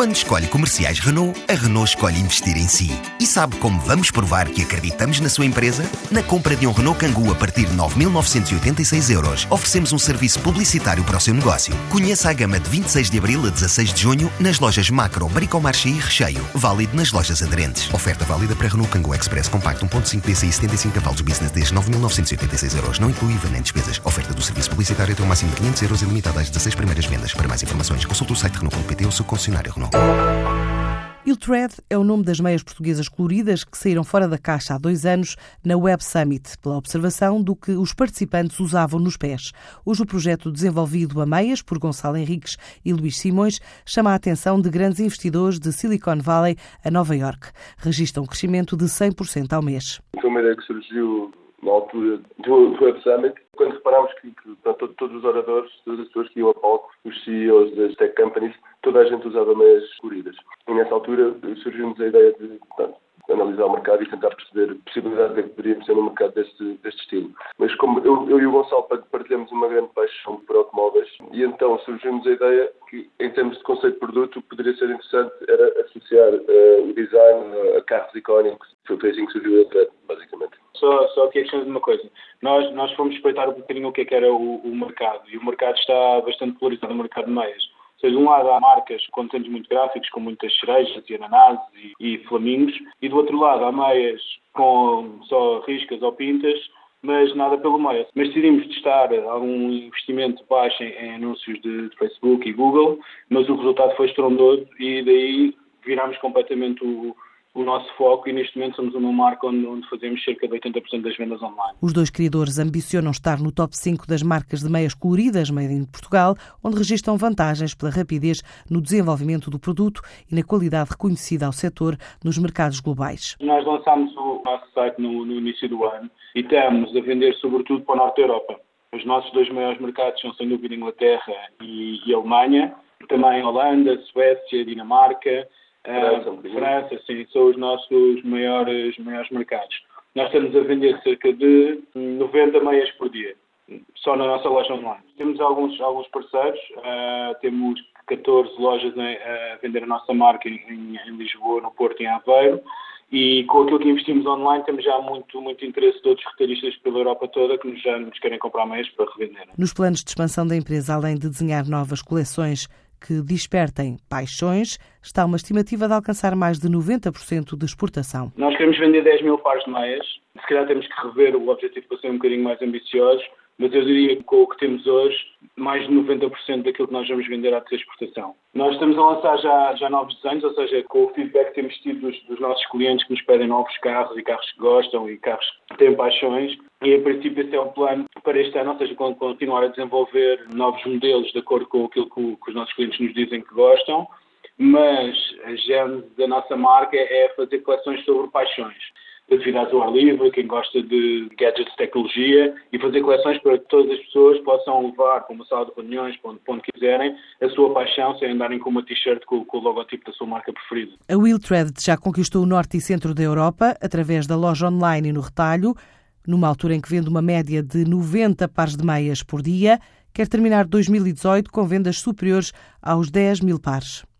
Quando escolhe comerciais Renault, a Renault escolhe investir em si. E sabe como vamos provar que acreditamos na sua empresa? Na compra de um Renault Kangoo a partir de 9.986 euros, oferecemos um serviço publicitário para o seu negócio. Conheça a gama de 26 de abril a 16 de junho nas lojas Macro, Bricomarché e Recheio. Válido nas lojas aderentes. Oferta válida para Renault Kangoo Express Compacto 1.5 DCI 75 cavalos Business desde 9.986 euros. Não inclui IVA nem despesas. Oferta do serviço publicitário até o máximo de 500 euros e limitada às 16 primeiras vendas. Para mais informações, consulte o site Renault.pt ou o seu concessionário Renault. Iltred é o nome das meias portuguesas coloridas que saíram fora da caixa há dois anos na Web Summit, pela observação do que os participantes usavam nos pés. Hoje o projeto desenvolvido a meias por Gonçalo Henriques e Luís Simões chama a atenção de grandes investidores de Silicon Valley a Nova York. Registra um crescimento de 100% ao mês. Foi uma ideia que surgiu na altura do, do Web Summit, quando reparámos que, que todos os oradores, todas as pessoas que iam a palco, os CEOs das tech companies, toda a gente usava meias coloridas. E nessa altura surgiu-nos a ideia de analisar o mercado e tentar perceber a possibilidade de que poderíamos ser no mercado deste, deste estilo. Mas como eu, eu, e o Gonçalo partilhamos uma grande paixão por automóveis, e então surgiu-nos a ideia que, em termos de conceito de produto, poderia ser interessante era associar uh, o design a carros icónicos. Foi assim que surgiu a basicamente. Só, só aqui a questão de uma coisa. Nós, nós fomos espreitar um bocadinho o que, é que era o, o mercado, e o mercado está bastante polarizado, o mercado de meias. Ou seja, de um lado há marcas com conteúdos muito gráficos, com muitas cerejas e ananases e, e flamingos, e do outro lado há meias com só riscas ou pintas, mas nada pelo meio. Mas decidimos testar algum investimento baixo em, em anúncios de, de, Facebook e Google, mas o resultado foi estrondoso e daí virámos completamente o, o nosso foco e neste momento somos uma marca onde, onde, fazemos cerca de 80% das vendas online. Os dois criadores ambicionam estar no top 5 das marcas de meias coloridas made in Portugal, onde registram vantagens pela rapidez no desenvolvimento do produto e na qualidade reconhecida ao setor nos mercados globais. Nós lançámos o nosso site no, no início do ano e estamos a vender sobretudo para o Norte da Europa. Os nossos dois maiores mercados são sem dúvida Inglaterra e, e Alemanha, também Holanda, Suécia, Dinamarca, França, uh, França, sim, são os nossos maiores, maiores mercados. Nós estamos a vender cerca de 90 meias por dia, só na nossa loja online. Temos alguns, alguns parceiros, uh, temos 14 lojas a, a, vender a nossa marca em, em, Lisboa, no Porto e em Aveiro. E com aquilo que investimos online, temos já muito, muito interesse de outros retalhistas pela Europa toda que nos, já nos querem comprar meias para revender. Nos planos de expansão da empresa, além de desenhar novas coleções que despertem paixões, está uma estimativa de alcançar mais de 90% de exportação. Nós queremos vender 10 mil pares de meias. Se calhar temos que rever o objetivo para ser um bocadinho mais ambiciosos, mas eu diria que com o que temos hoje, mais de 90% daquilo que nós vamos vender há de ser exportação. Nós estamos a lançar já, já novos desenhos, ou seja, com o feedback que temos tido dos, dos, nossos clientes que nos pedem novos carros e carros que gostam e carros que têm paixões. E, em princípio, esse é o plano para este ano, ou seja, continuar a desenvolver novos modelos de acordo com aquilo que, que os nossos clientes nos dizem que gostam. Mas a gênese da nossa marca é fazer coleções sobre paixões atividades ao ar livre, quem gosta de gadgets de tecnologia e fazer coleções para que todas as pessoas possam levar para uma sala de reuniões, para onde, para onde quiserem, a sua paixão sem andarem com uma t-shirt com, com, o logotipo da sua marca preferida. A Wheeltread já conquistou o norte e centro da Europa através da loja online e no retalho, numa altura em que vende uma média de 90 pares de meias por dia, quer terminar 2018 com vendas superiores aos 10 mil pares.